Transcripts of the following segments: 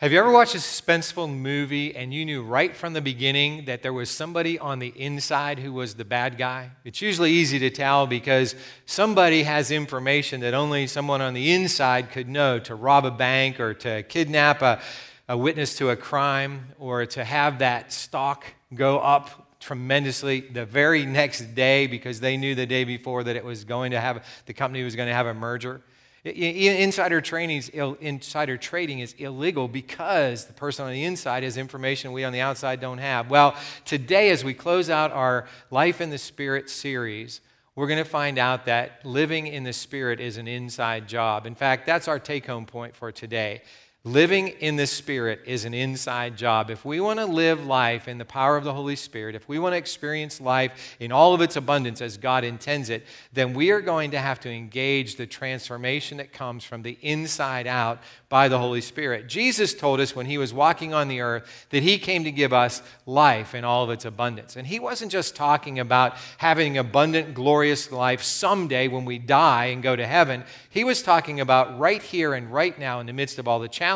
Have you ever watched a suspenseful movie and you knew right from the beginning that there was somebody on the inside who was the bad guy? It's usually easy to tell because somebody has information that only someone on the inside could know to rob a bank or to kidnap a, a witness to a crime or to have that stock go up tremendously the very next day because they knew the day before that it was going to have the company was going to have a merger. Insider trading, insider trading is illegal because the person on the inside has information we on the outside don't have. Well, today, as we close out our Life in the Spirit series, we're going to find out that living in the Spirit is an inside job. In fact, that's our take home point for today. Living in the Spirit is an inside job. If we want to live life in the power of the Holy Spirit, if we want to experience life in all of its abundance as God intends it, then we are going to have to engage the transformation that comes from the inside out by the Holy Spirit. Jesus told us when he was walking on the earth that he came to give us life in all of its abundance. And he wasn't just talking about having abundant, glorious life someday when we die and go to heaven. He was talking about right here and right now in the midst of all the challenges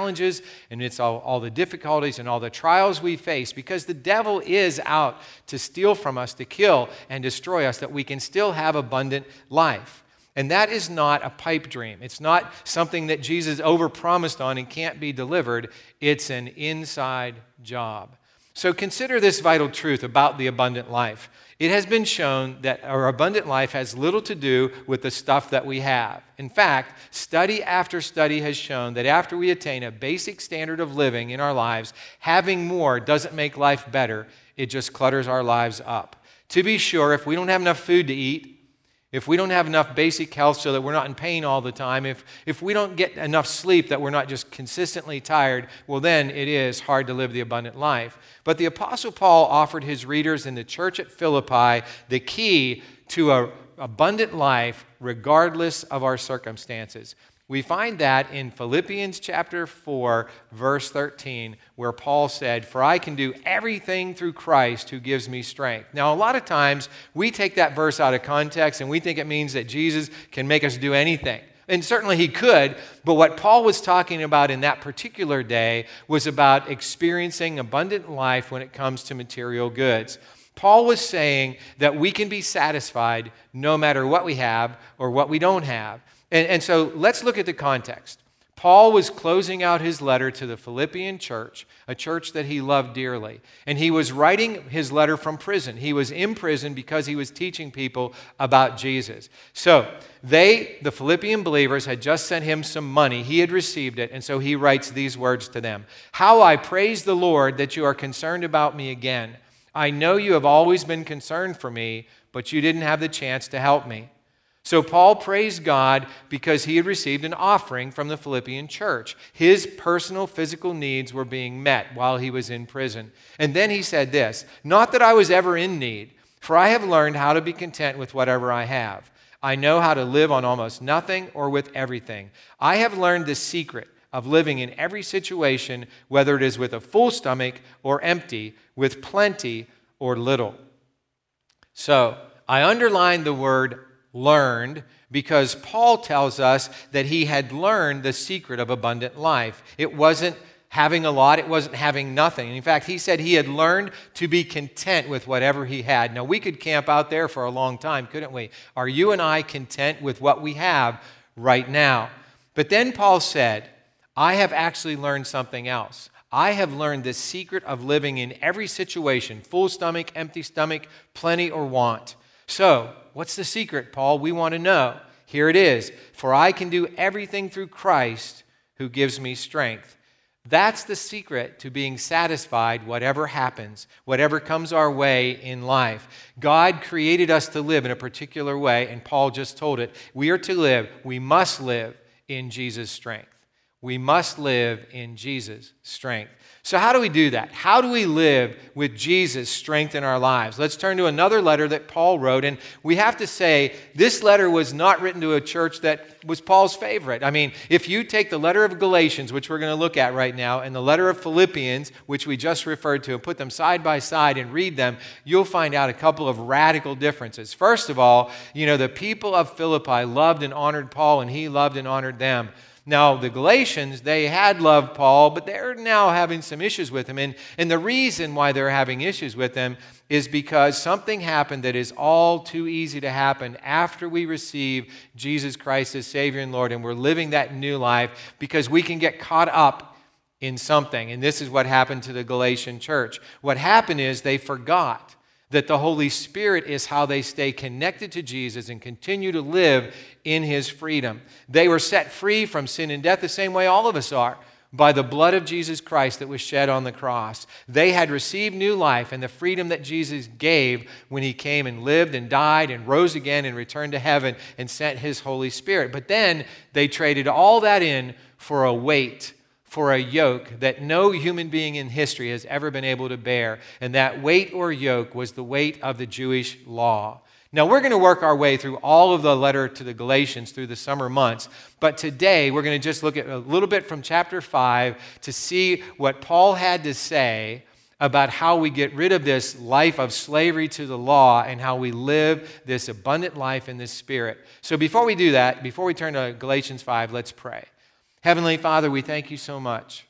and it's all, all the difficulties and all the trials we face because the devil is out to steal from us, to kill and destroy us, that we can still have abundant life. And that is not a pipe dream. It's not something that Jesus overpromised on and can't be delivered. It's an inside job. So consider this vital truth about the abundant life. It has been shown that our abundant life has little to do with the stuff that we have. In fact, study after study has shown that after we attain a basic standard of living in our lives, having more doesn't make life better, it just clutters our lives up. To be sure, if we don't have enough food to eat, if we don't have enough basic health so that we're not in pain all the time, if, if we don't get enough sleep that we're not just consistently tired, well, then it is hard to live the abundant life. But the Apostle Paul offered his readers in the church at Philippi the key to an abundant life regardless of our circumstances. We find that in Philippians chapter 4, verse 13, where Paul said, For I can do everything through Christ who gives me strength. Now, a lot of times we take that verse out of context and we think it means that Jesus can make us do anything. And certainly he could, but what Paul was talking about in that particular day was about experiencing abundant life when it comes to material goods. Paul was saying that we can be satisfied no matter what we have or what we don't have. And, and so let's look at the context. Paul was closing out his letter to the Philippian church, a church that he loved dearly. And he was writing his letter from prison. He was in prison because he was teaching people about Jesus. So, they, the Philippian believers, had just sent him some money. He had received it. And so he writes these words to them How I praise the Lord that you are concerned about me again. I know you have always been concerned for me, but you didn't have the chance to help me. So Paul praised God because he had received an offering from the Philippian church. His personal physical needs were being met while he was in prison. And then he said this Not that I was ever in need, for I have learned how to be content with whatever I have. I know how to live on almost nothing or with everything. I have learned the secret of living in every situation, whether it is with a full stomach or empty, with plenty or little. So, I underlined the word learned because Paul tells us that he had learned the secret of abundant life. It wasn't having a lot, it wasn't having nothing. In fact, he said he had learned to be content with whatever he had. Now, we could camp out there for a long time, couldn't we? Are you and I content with what we have right now? But then Paul said, I have actually learned something else. I have learned the secret of living in every situation full stomach, empty stomach, plenty or want. So, what's the secret, Paul? We want to know. Here it is For I can do everything through Christ who gives me strength. That's the secret to being satisfied, whatever happens, whatever comes our way in life. God created us to live in a particular way, and Paul just told it. We are to live, we must live in Jesus' strength. We must live in Jesus' strength. So, how do we do that? How do we live with Jesus' strength in our lives? Let's turn to another letter that Paul wrote. And we have to say, this letter was not written to a church that was Paul's favorite. I mean, if you take the letter of Galatians, which we're going to look at right now, and the letter of Philippians, which we just referred to, and put them side by side and read them, you'll find out a couple of radical differences. First of all, you know, the people of Philippi loved and honored Paul, and he loved and honored them. Now, the Galatians, they had loved Paul, but they're now having some issues with him. And, and the reason why they're having issues with him is because something happened that is all too easy to happen after we receive Jesus Christ as Savior and Lord, and we're living that new life because we can get caught up in something. And this is what happened to the Galatian church. What happened is they forgot that the Holy Spirit is how they stay connected to Jesus and continue to live in his freedom. They were set free from sin and death the same way all of us are by the blood of Jesus Christ that was shed on the cross. They had received new life and the freedom that Jesus gave when he came and lived and died and rose again and returned to heaven and sent his Holy Spirit. But then they traded all that in for a weight for a yoke that no human being in history has ever been able to bear. And that weight or yoke was the weight of the Jewish law. Now, we're going to work our way through all of the letter to the Galatians through the summer months, but today we're going to just look at a little bit from chapter 5 to see what Paul had to say about how we get rid of this life of slavery to the law and how we live this abundant life in the Spirit. So, before we do that, before we turn to Galatians 5, let's pray. Heavenly Father, we thank you so much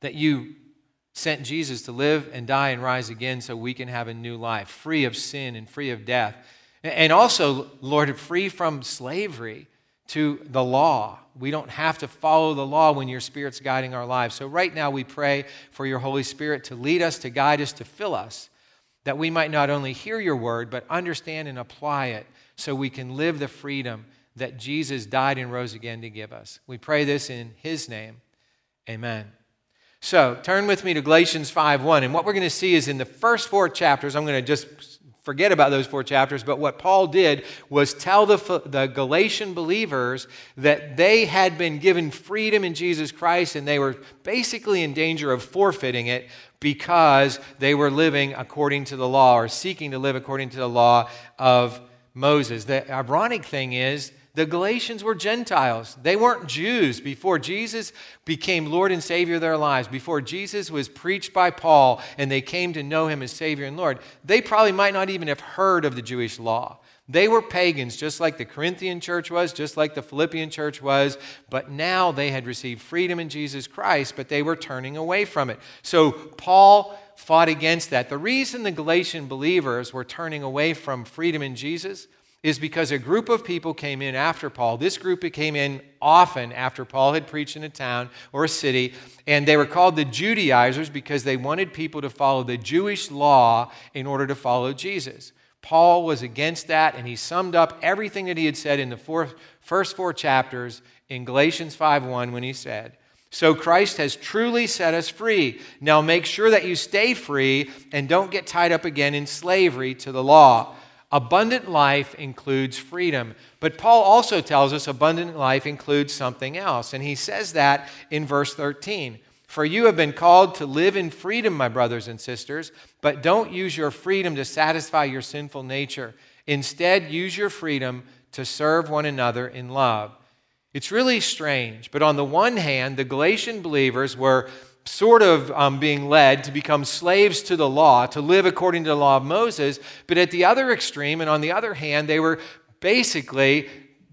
that you sent Jesus to live and die and rise again so we can have a new life, free of sin and free of death. And also, Lord, free from slavery to the law. We don't have to follow the law when your Spirit's guiding our lives. So, right now, we pray for your Holy Spirit to lead us, to guide us, to fill us, that we might not only hear your word, but understand and apply it so we can live the freedom that Jesus died and rose again to give us. We pray this in his name. Amen. So, turn with me to Galatians 5:1 and what we're going to see is in the first 4 chapters, I'm going to just forget about those four chapters, but what Paul did was tell the, the Galatian believers that they had been given freedom in Jesus Christ and they were basically in danger of forfeiting it because they were living according to the law or seeking to live according to the law of Moses. The ironic thing is, the Galatians were Gentiles. They weren't Jews before Jesus became Lord and Savior of their lives, before Jesus was preached by Paul and they came to know him as Savior and Lord. They probably might not even have heard of the Jewish law. They were pagans, just like the Corinthian church was, just like the Philippian church was, but now they had received freedom in Jesus Christ, but they were turning away from it. So Paul fought against that. The reason the Galatian believers were turning away from freedom in Jesus is because a group of people came in after Paul. This group came in often after Paul had preached in a town or a city, and they were called the Judaizers because they wanted people to follow the Jewish law in order to follow Jesus. Paul was against that, and he summed up everything that he had said in the four, first four chapters in Galatians 5:1 when he said, so Christ has truly set us free. Now make sure that you stay free and don't get tied up again in slavery to the law. Abundant life includes freedom. But Paul also tells us abundant life includes something else. And he says that in verse 13. For you have been called to live in freedom, my brothers and sisters, but don't use your freedom to satisfy your sinful nature. Instead, use your freedom to serve one another in love. It's really strange, but on the one hand, the Galatian believers were sort of um, being led to become slaves to the law, to live according to the law of Moses. But at the other extreme, and on the other hand, they were basically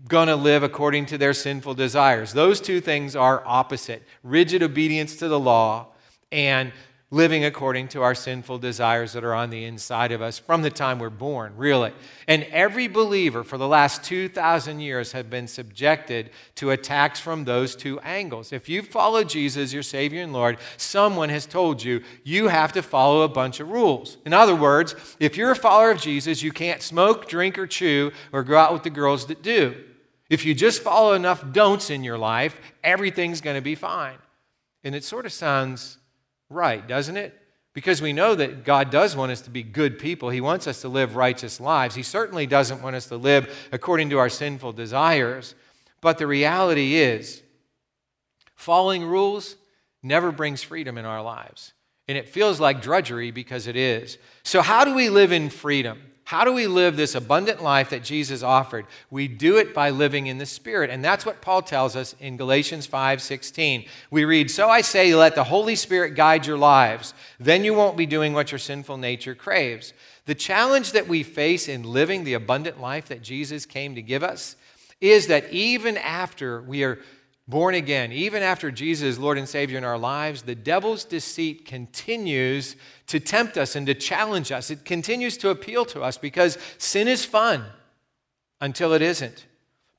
going to live according to their sinful desires. Those two things are opposite rigid obedience to the law and living according to our sinful desires that are on the inside of us from the time we're born, really. And every believer for the last 2,000 years have been subjected to attacks from those two angles. If you follow Jesus, your Savior and Lord, someone has told you you have to follow a bunch of rules. In other words, if you're a follower of Jesus, you can't smoke, drink, or chew, or go out with the girls that do. If you just follow enough don'ts in your life, everything's going to be fine. And it sort of sounds right, doesn't it? Because we know that God does want us to be good people. He wants us to live righteous lives. He certainly doesn't want us to live according to our sinful desires. But the reality is, following rules never brings freedom in our lives. And it feels like drudgery because it is. So, how do we live in freedom? How do we live this abundant life that Jesus offered? We do it by living in the Spirit. And that's what Paul tells us in Galatians 5 16. We read, So I say, let the Holy Spirit guide your lives. Then you won't be doing what your sinful nature craves. The challenge that we face in living the abundant life that Jesus came to give us is that even after we are born again, even after Jesus Lord and Savior in our lives, the devil's deceit continues to tempt us and to challenge us. It continues to appeal to us because sin is fun until it isn't.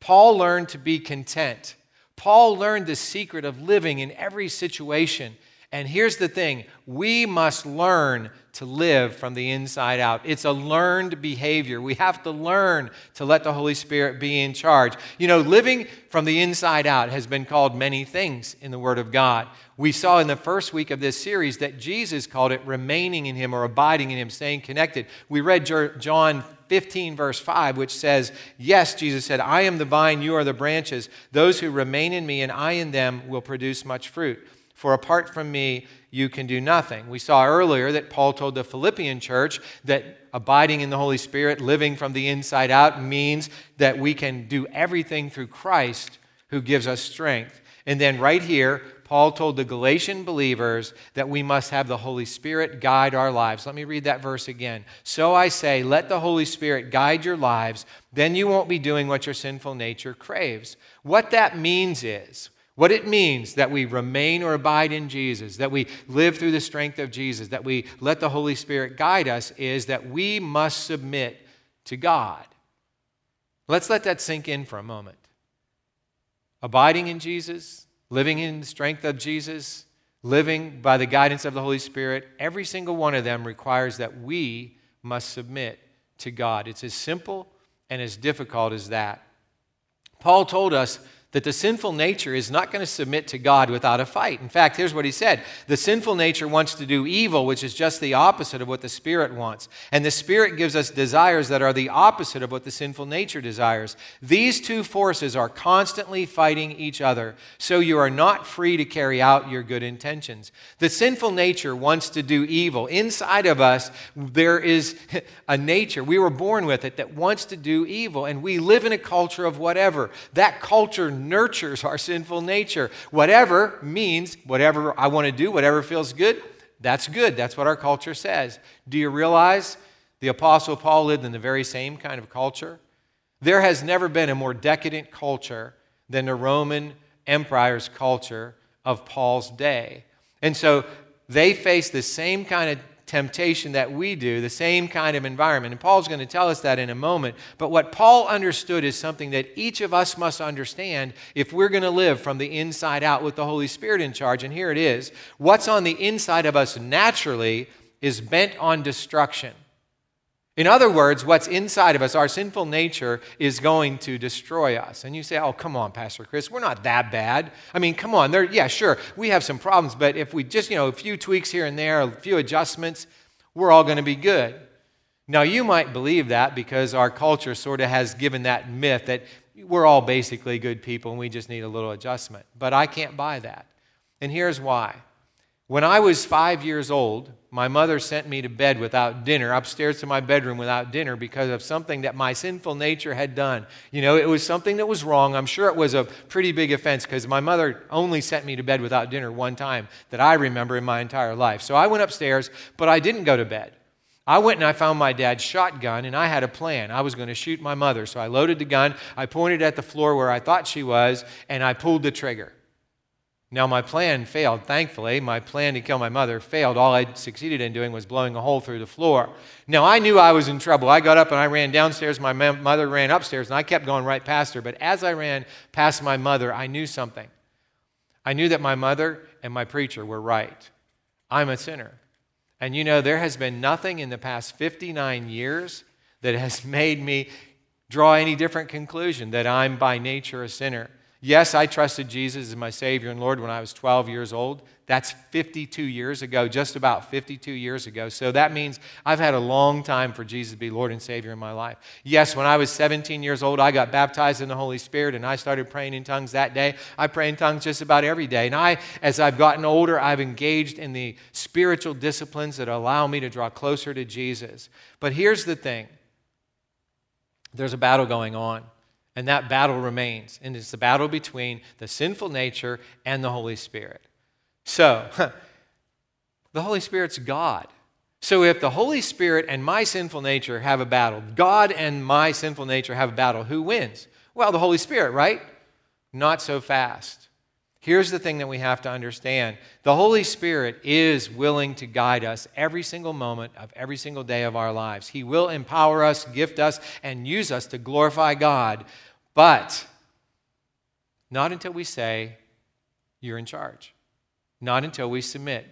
Paul learned to be content. Paul learned the secret of living in every situation. And here's the thing we must learn to live from the inside out. It's a learned behavior. We have to learn to let the Holy Spirit be in charge. You know, living from the inside out has been called many things in the Word of God. We saw in the first week of this series that Jesus called it remaining in Him or abiding in Him, staying connected. We read John 15, verse 5, which says, Yes, Jesus said, I am the vine, you are the branches. Those who remain in me and I in them will produce much fruit. For apart from me, you can do nothing. We saw earlier that Paul told the Philippian church that abiding in the Holy Spirit, living from the inside out, means that we can do everything through Christ who gives us strength. And then right here, Paul told the Galatian believers that we must have the Holy Spirit guide our lives. Let me read that verse again. So I say, let the Holy Spirit guide your lives, then you won't be doing what your sinful nature craves. What that means is, what it means that we remain or abide in Jesus, that we live through the strength of Jesus, that we let the Holy Spirit guide us, is that we must submit to God. Let's let that sink in for a moment. Abiding in Jesus, living in the strength of Jesus, living by the guidance of the Holy Spirit, every single one of them requires that we must submit to God. It's as simple and as difficult as that. Paul told us that the sinful nature is not going to submit to God without a fight. In fact, here's what he said The sinful nature wants to do evil, which is just the opposite of what the Spirit wants. And the Spirit gives us desires that are the opposite of what the sinful nature desires. These two forces are constantly fighting each other, so you are not free to carry out your good intentions. The sinful nature wants to do evil. Inside of us, there is a nature, we were born with it, that wants to do evil. And we live in a culture of whatever. That culture nurtures our sinful nature. Whatever means whatever I want to do, whatever feels good, that's good. That's what our culture says. Do you realize the Apostle Paul lived in the very same kind of culture? There has never been a more decadent culture than the Roman Empire's culture of Paul's day. And so they face the same kind of temptation that we do, the same kind of environment. And Paul's going to tell us that in a moment. But what Paul understood is something that each of us must understand if we're going to live from the inside out with the Holy Spirit in charge. And here it is what's on the inside of us naturally is bent on destruction. In other words, what's inside of us, our sinful nature, is going to destroy us. And you say, oh, come on, Pastor Chris, we're not that bad. I mean, come on, yeah, sure, we have some problems, but if we just, you know, a few tweaks here and there, a few adjustments, we're all going to be good. Now, you might believe that because our culture sort of has given that myth that we're all basically good people and we just need a little adjustment. But I can't buy that. And here's why. When I was five years old, my mother sent me to bed without dinner, upstairs to my bedroom without dinner, because of something that my sinful nature had done. You know, it was something that was wrong. I'm sure it was a pretty big offense because my mother only sent me to bed without dinner one time that I remember in my entire life. So I went upstairs, but I didn't go to bed. I went and I found my dad's shotgun, and I had a plan. I was going to shoot my mother. So I loaded the gun, I pointed at the floor where I thought she was, and I pulled the trigger. Now, my plan failed, thankfully. My plan to kill my mother failed. All I succeeded in doing was blowing a hole through the floor. Now, I knew I was in trouble. I got up and I ran downstairs. My mother ran upstairs, and I kept going right past her. But as I ran past my mother, I knew something. I knew that my mother and my preacher were right. I'm a sinner. And you know, there has been nothing in the past 59 years that has made me draw any different conclusion that I'm by nature a sinner. Yes, I trusted Jesus as my Savior and Lord when I was 12 years old. That's 52 years ago, just about 52 years ago. So that means I've had a long time for Jesus to be Lord and Savior in my life. Yes, when I was 17 years old, I got baptized in the Holy Spirit and I started praying in tongues that day. I pray in tongues just about every day. And I, as I've gotten older, I've engaged in the spiritual disciplines that allow me to draw closer to Jesus. But here's the thing there's a battle going on. And that battle remains. And it's the battle between the sinful nature and the Holy Spirit. So, the Holy Spirit's God. So, if the Holy Spirit and my sinful nature have a battle, God and my sinful nature have a battle, who wins? Well, the Holy Spirit, right? Not so fast. Here's the thing that we have to understand the Holy Spirit is willing to guide us every single moment of every single day of our lives. He will empower us, gift us, and use us to glorify God, but not until we say, You're in charge. Not until we submit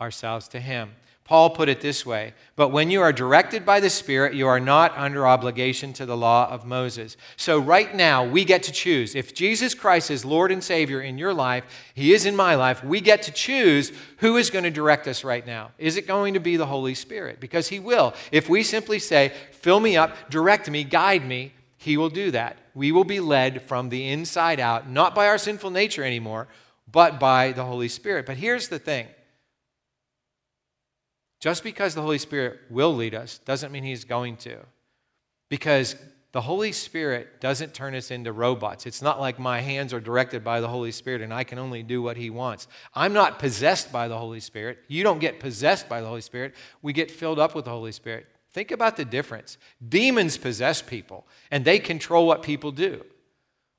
ourselves to Him. Paul put it this way But when you are directed by the Spirit, you are not under obligation to the law of Moses. So, right now, we get to choose. If Jesus Christ is Lord and Savior in your life, He is in my life, we get to choose who is going to direct us right now. Is it going to be the Holy Spirit? Because He will. If we simply say, Fill me up, direct me, guide me, He will do that. We will be led from the inside out, not by our sinful nature anymore, but by the Holy Spirit. But here's the thing just because the Holy Spirit will lead us doesn't mean He's going to. Because the Holy Spirit doesn't turn us into robots. It's not like my hands are directed by the Holy Spirit and I can only do what He wants. I'm not possessed by the Holy Spirit. You don't get possessed by the Holy Spirit. We get filled up with the Holy Spirit. Think about the difference. Demons possess people and they control what people do.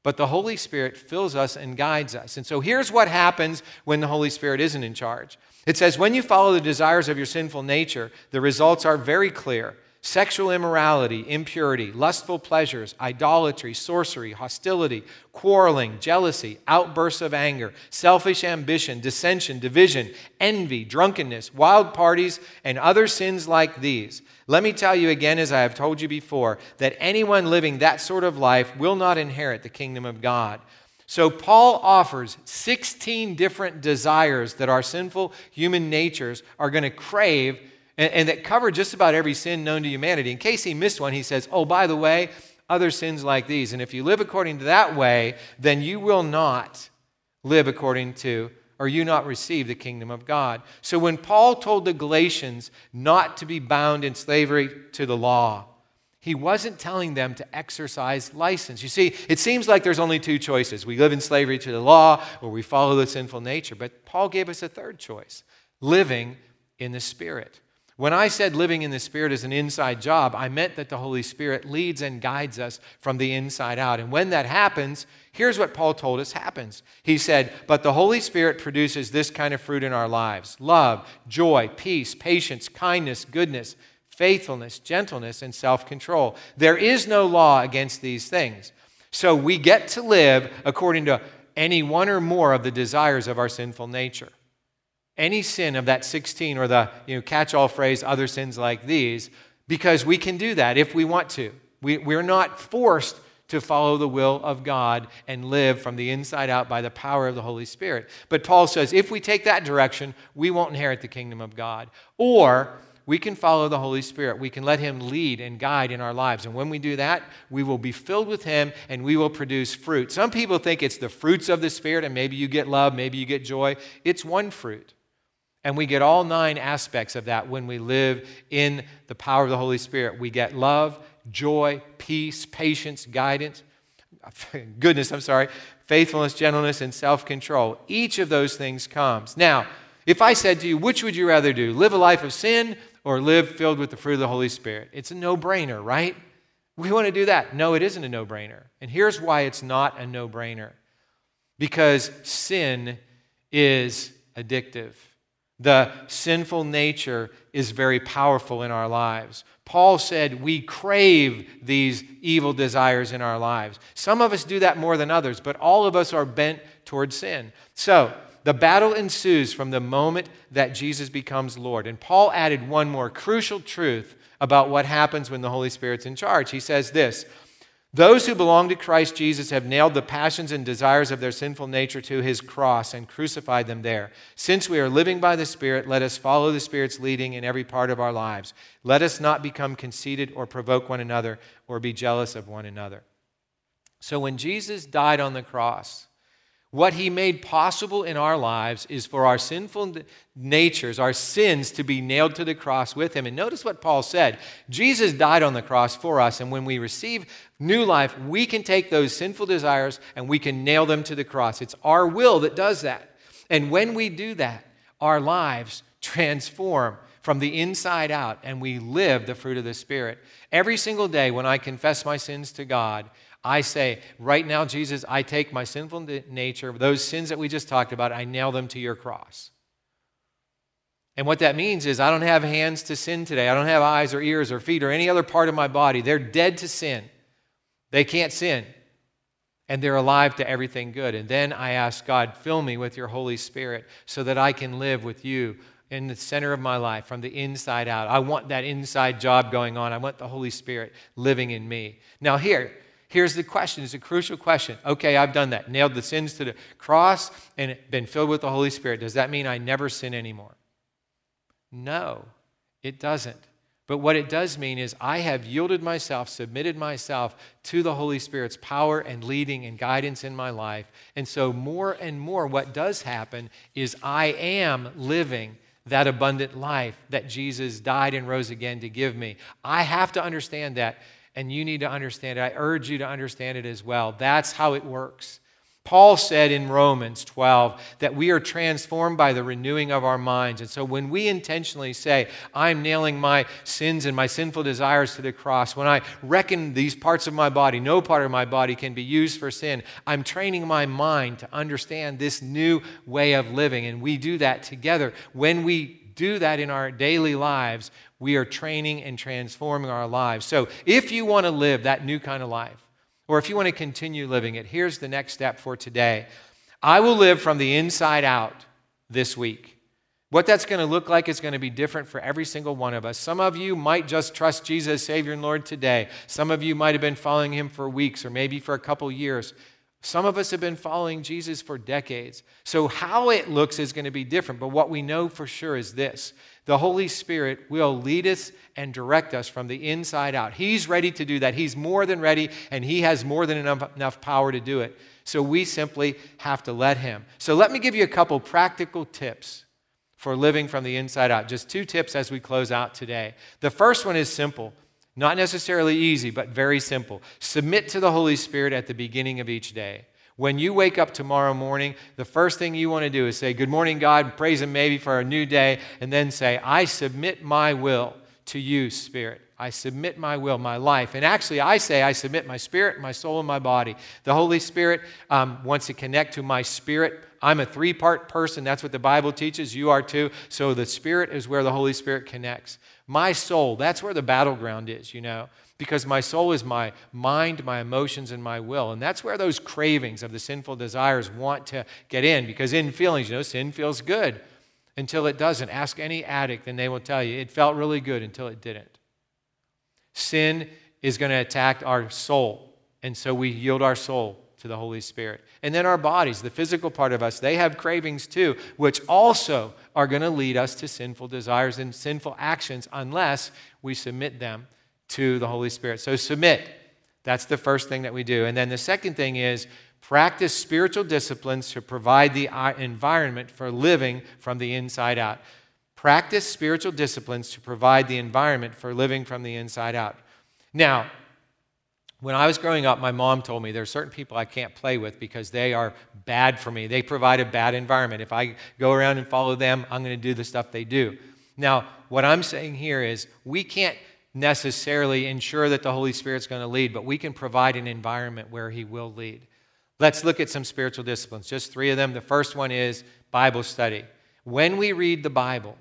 But the Holy Spirit fills us and guides us. And so here's what happens when the Holy Spirit isn't in charge it says, When you follow the desires of your sinful nature, the results are very clear sexual immorality, impurity, lustful pleasures, idolatry, sorcery, hostility, quarreling, jealousy, outbursts of anger, selfish ambition, dissension, division, envy, drunkenness, wild parties, and other sins like these. Let me tell you again, as I have told you before, that anyone living that sort of life will not inherit the kingdom of God. So, Paul offers 16 different desires that our sinful human natures are going to crave and, and, that cover just about every sin known to humanity. In case he missed one, he says, Oh, by the way, other sins like these. And if you live according to that way, then you will not live according to, or you not receive the kingdom of God. So, when Paul told the Galatians not to be bound in slavery to the law, he wasn't telling them to exercise license. You see, it seems like there's only two choices. We live in slavery to the law or we follow the sinful nature. But Paul gave us a third choice living in the Spirit. When I said living in the Spirit is an inside job, I meant that the Holy Spirit leads and guides us from the inside out. And when that happens, here's what Paul told us happens. He said, But the Holy Spirit produces this kind of fruit in our lives love, joy, peace, patience, kindness, goodness faithfulness, gentleness, and self control. There is no law against these things. So we get to live according to any one or more of the desires of our sinful nature. Any sin of that 16 or the you know, catch all phrase, other sins like these, because we can do that if we want to. We, we're not forced to follow the will of God and live from the inside out by the power of the Holy Spirit. But Paul says if we take that direction, we won't inherit the kingdom of God. Or we can follow the Holy Spirit. We can let Him lead and guide in our lives. And when we do that, we will be filled with Him and we will produce fruit. Some people think it's the fruits of the Spirit, and maybe you get love, maybe you get joy. It's one fruit. And we get all nine aspects of that when we live in the power of the Holy Spirit. We get love, joy, peace, patience, guidance, goodness, I'm sorry, faithfulness, gentleness, and self control. Each of those things comes. Now, if I said to you, which would you rather do? Live a life of sin or live filled with the fruit of the Holy Spirit. It's a no brainer, right? We want to do that. No, it isn't a no brainer. And here's why it's not a no brainer because sin is addictive. The sinful nature is very powerful in our lives. Paul said we crave these evil desires in our lives. Some of us do that more than others, but all of us are bent towards sin. So, the battle ensues from the moment that Jesus becomes Lord. And Paul added one more crucial truth about what happens when the Holy Spirit's in charge. He says this Those who belong to Christ Jesus have nailed the passions and desires of their sinful nature to his cross and crucified them there. Since we are living by the Spirit, let us follow the Spirit's leading in every part of our lives. Let us not become conceited or provoke one another or be jealous of one another. So when Jesus died on the cross, what he made possible in our lives is for our sinful natures, our sins, to be nailed to the cross with him. And notice what Paul said Jesus died on the cross for us, and when we receive new life, we can take those sinful desires and we can nail them to the cross. It's our will that does that. And when we do that, our lives transform from the inside out, and we live the fruit of the Spirit. Every single day when I confess my sins to God, I say, right now, Jesus, I take my sinful nature, those sins that we just talked about, I nail them to your cross. And what that means is I don't have hands to sin today. I don't have eyes or ears or feet or any other part of my body. They're dead to sin. They can't sin. And they're alive to everything good. And then I ask God, fill me with your Holy Spirit so that I can live with you in the center of my life from the inside out. I want that inside job going on. I want the Holy Spirit living in me. Now, here, here's the question. It's a crucial question. Okay, I've done that. Nailed the sins to the cross and been filled with the Holy Spirit. Does that mean I never sin anymore? No, it doesn't. But what it does mean is I have yielded myself, submitted myself to the Holy Spirit's power and leading and guidance in my life. And so, more and more, what does happen is I am living that abundant life that Jesus died and rose again to give me. I have to understand that, and you need to understand it. I urge you to understand it as well. That's how it works. Paul said in Romans 12 that we are transformed by the renewing of our minds. And so when we intentionally say, I'm nailing my sins and my sinful desires to the cross, when I reckon these parts of my body, no part of my body can be used for sin, I'm training my mind to understand this new way of living. And we do that together. When we do that in our daily lives, we are training and transforming our lives. So if you want to live that new kind of life, or if you want to continue living it, here's the next step for today. I will live from the inside out this week. What that's going to look like is going to be different for every single one of us. Some of you might just trust Jesus Savior and Lord today. Some of you might have been following Him for weeks or maybe for a couple years. Some of us have been following Jesus for decades. So, how it looks is going to be different. But what we know for sure is this the Holy Spirit will lead us and direct us from the inside out. He's ready to do that. He's more than ready, and He has more than enough, power to do it. So, we simply have to let Him. So, let me give you a couple practical tips for living from the inside out. Just two tips as we close out today. The first one is simple not necessarily easy, but very simple. Submit to the Holy Spirit at the beginning of each day. When you wake up tomorrow morning, the first thing you want to do is say, Good morning, God, praise Him maybe for a new day, and then say, I submit my will to you, Spirit. I submit my will, my life. And actually, I say I submit my spirit, my soul, and my body. The Holy Spirit um, wants to connect to my spirit. I'm a three part person. That's what the Bible teaches. You are too. So the spirit is where the Holy Spirit connects. My soul, that's where the battleground is, you know, because my soul is my mind, my emotions, and my will. And that's where those cravings of the sinful desires want to get in, because in feelings, you know, sin feels good until it doesn't. Ask any addict, and they will tell you it felt really good until it didn't. Sin is going to attack our soul, and so we yield our soul to the Holy Spirit. And then our bodies, the physical part of us, they have cravings too, which also are going to lead us to sinful desires and sinful actions unless we submit them to the Holy Spirit. So submit. That's the first thing that we do. And then the second thing is practice spiritual disciplines to provide the uh, environment for living from the inside out. Practice spiritual disciplines to provide the environment for living from the inside out. Now, when I was growing up, my mom told me there are certain people I can't play with because they are bad for me. They provide a bad environment. If I go around and follow them, I'm going to do the stuff they do. Now, what I'm saying here is we can't necessarily ensure that the Holy Spirit's going to lead, but we can provide an environment where He will lead. Let's look at some spiritual disciplines, just three of them. The first one is Bible study. When we read the Bible,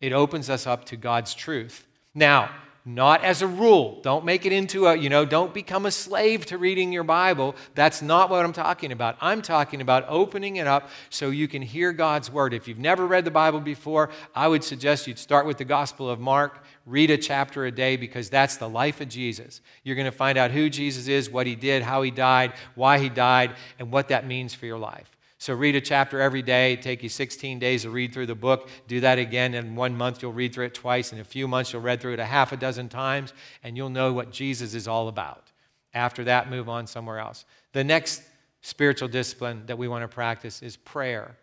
it opens us up to God's truth. Now, not as a rule. Don't make it into a, you know, don't become a slave to reading your Bible. That's not what I'm talking about. I'm talking about opening it up so you can hear God's word. If you've never read the Bible before, I would suggest you'd start with the Gospel of Mark, read a chapter a day because that's the life of Jesus. You're going to find out who Jesus is, what he did, how he died, why he died, and what that means for your life. So read a chapter every day. It Take you 16 days to read through the book. Do that again. In one month, you'll read through it twice. In a few months, you'll read through it a half a dozen times, and you'll know what Jesus is all about. After that, move on somewhere else. The next spiritual discipline that we want to practice is prayer.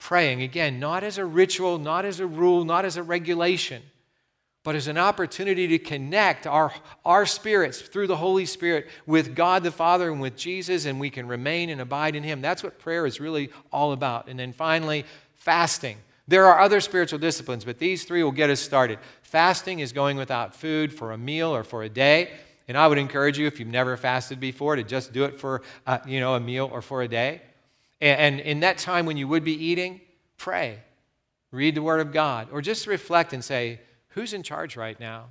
Praying, again, not as a ritual, not as a rule, not as a regulation but as an opportunity to connect our, our spirits through the Holy Spirit with God the Father and with Jesus, and we can remain and abide in Him. That's what prayer is really all about. And then finally, fasting. There are other spiritual disciplines, but these three will get us started. Fasting is going without food for a meal or for a day. And I would encourage you, if you've never fasted before, to just do it for uh, you know, a meal or for a day. And, and in that time when you would be eating, pray, read the Word of God, or just reflect and say, who's in charge right now?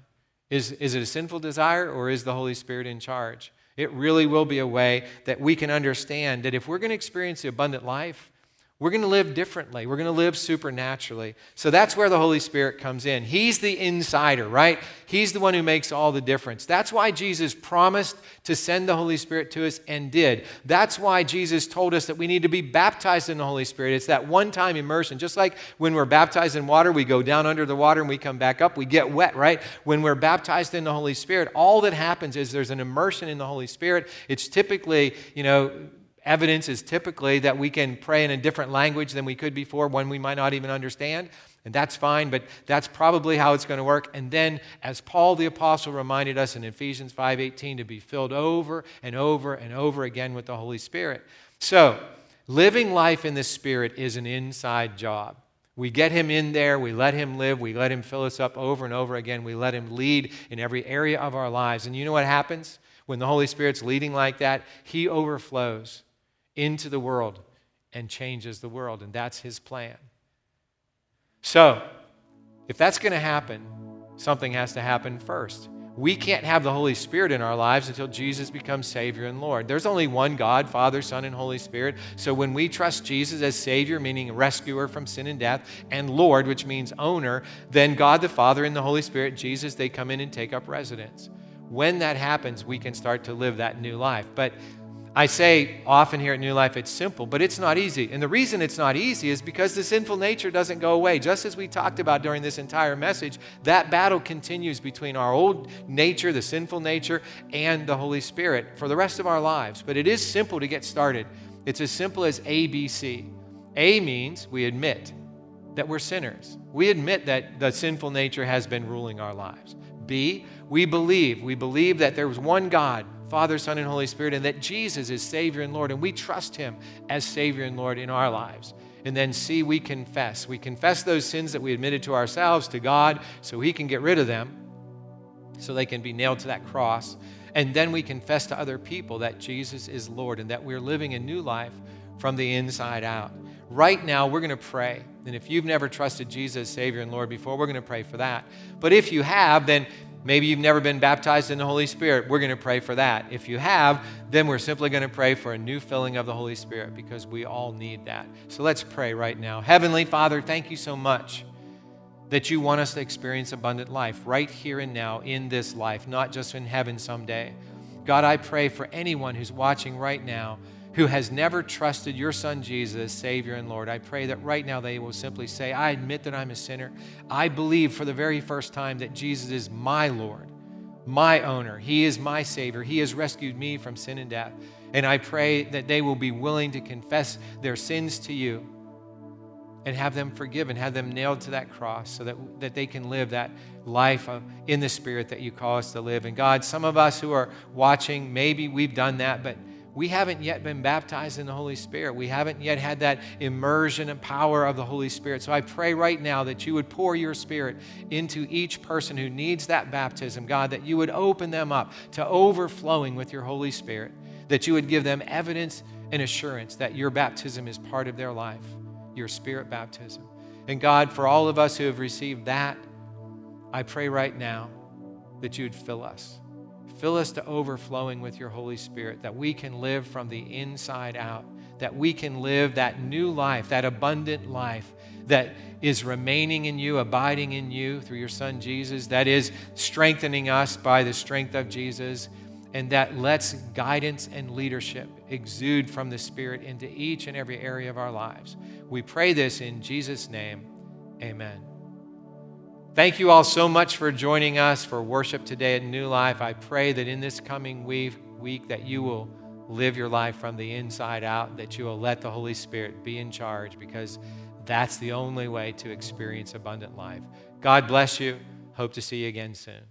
Is, is it a sinful desire or is the Holy Spirit in charge? It really will be a way that we can understand that if we're going to experience the abundant life, we're going to live differently. We're going to live supernaturally. So that's where the Holy Spirit comes in. He's the insider, right? He's the one who makes all the difference. That's why Jesus promised to send the Holy Spirit to us and did. That's why Jesus told us that we need to be baptized in the Holy Spirit. It's that one time immersion. Just like when we're baptized in water, we go down under the water and we come back up, we get wet, right? When we're baptized in the Holy Spirit, all that happens is there's an immersion in the Holy Spirit. It's typically, you know, evidence is typically that we can pray in a different language than we could before, one we might not even understand. And that's fine, but that's probably how it's going to work. And then, as Paul the Apostle reminded us in Ephesians 5:18, to be filled over and over and over again with the Holy Spirit. So, living life in the Spirit is an inside job. We get him in there, we let him live, we let him fill us up over and over again, we let him lead in every area of our lives. And you know what happens? When the Holy Spirit's leading like that, he overflows into the world and changes the world. And that's his plan. So, if that's going to happen, something has to happen first. We can't have the Holy Spirit in our lives until Jesus becomes Savior and Lord. There's only one God, Father, Son, and Holy Spirit. So when we trust Jesus as Savior, meaning rescuer from sin and death, and Lord, which means owner, then God the Father and the Holy Spirit, Jesus, they come in and take up residence. When that happens, we can start to live that new life. But I say often here at New Life, it's simple, but it's not easy. And the reason it's not easy is because the sinful nature doesn't go away. Just as we talked about during this entire message, that battle continues between our old nature, the sinful nature, and the Holy Spirit for the rest of our lives. But it is simple to get started. It's as simple as ABC. A means we admit that we're sinners, we admit that the sinful nature has been ruling our lives. B, we believe. We believe that there was one God Father, Son, and Holy Spirit, and that Jesus is Savior and Lord, and we trust Him as Savior and Lord in our lives. And then, see, we confess. We confess those sins that we admitted to ourselves, to God, so He can get rid of them, so they can be nailed to that cross. And then we confess to other people that Jesus is Lord and that we're living a new life from the inside out. Right now, we're going to pray. And if you've never trusted Jesus Savior and Lord before, we're going to pray for that. But if you have, then Maybe you've never been baptized in the Holy Spirit. We're going to pray for that. If you have, then we're simply going to pray for a new filling of the Holy Spirit because we all need that. So let's pray right now. Heavenly Father, thank you so much that you want us to experience abundant life right here and now in this life, not just in heaven someday. God, I pray for anyone who's watching right now who has never trusted your son Jesus, Savior and Lord, I pray that right now they will simply say, I admit that I'm a sinner. I believe for the very first time that Jesus is my Lord, my owner. He is my Savior. He has rescued me from sin and death. And I pray that they will be willing to confess their sins to you and have them forgiven, have them nailed to that cross so that, that they can live that life of, in the Spirit that you call us to live. And God, some of us who are watching, maybe we've done that, but we haven't yet been baptized in the Holy Spirit. We haven't yet had that immersion and power of the Holy Spirit. So I pray right now that you would pour your Spirit into each person who needs that baptism, God, that you would open them up to overflowing with your Holy Spirit, that you would give them evidence and assurance that your baptism is part of their life, your Spirit baptism. And God, for all of us who have received that, I pray right now that you'd fill us Fill us to overflowing with your Holy Spirit, that we can live from the inside out, that we can live that new life, that abundant life that is remaining in you, abiding in you through your Son Jesus, that is strengthening us by the strength of Jesus, and that lets guidance and leadership exude from the Spirit into each and every area of our lives. We pray this in Jesus' name. Amen. Thank you all so much for joining us for worship today at New Life. I pray that in this coming week, week that you will live your life from the inside out, that you will let the Holy Spirit be in charge because that's the only way to experience abundant life. God bless you. Hope to see you again soon.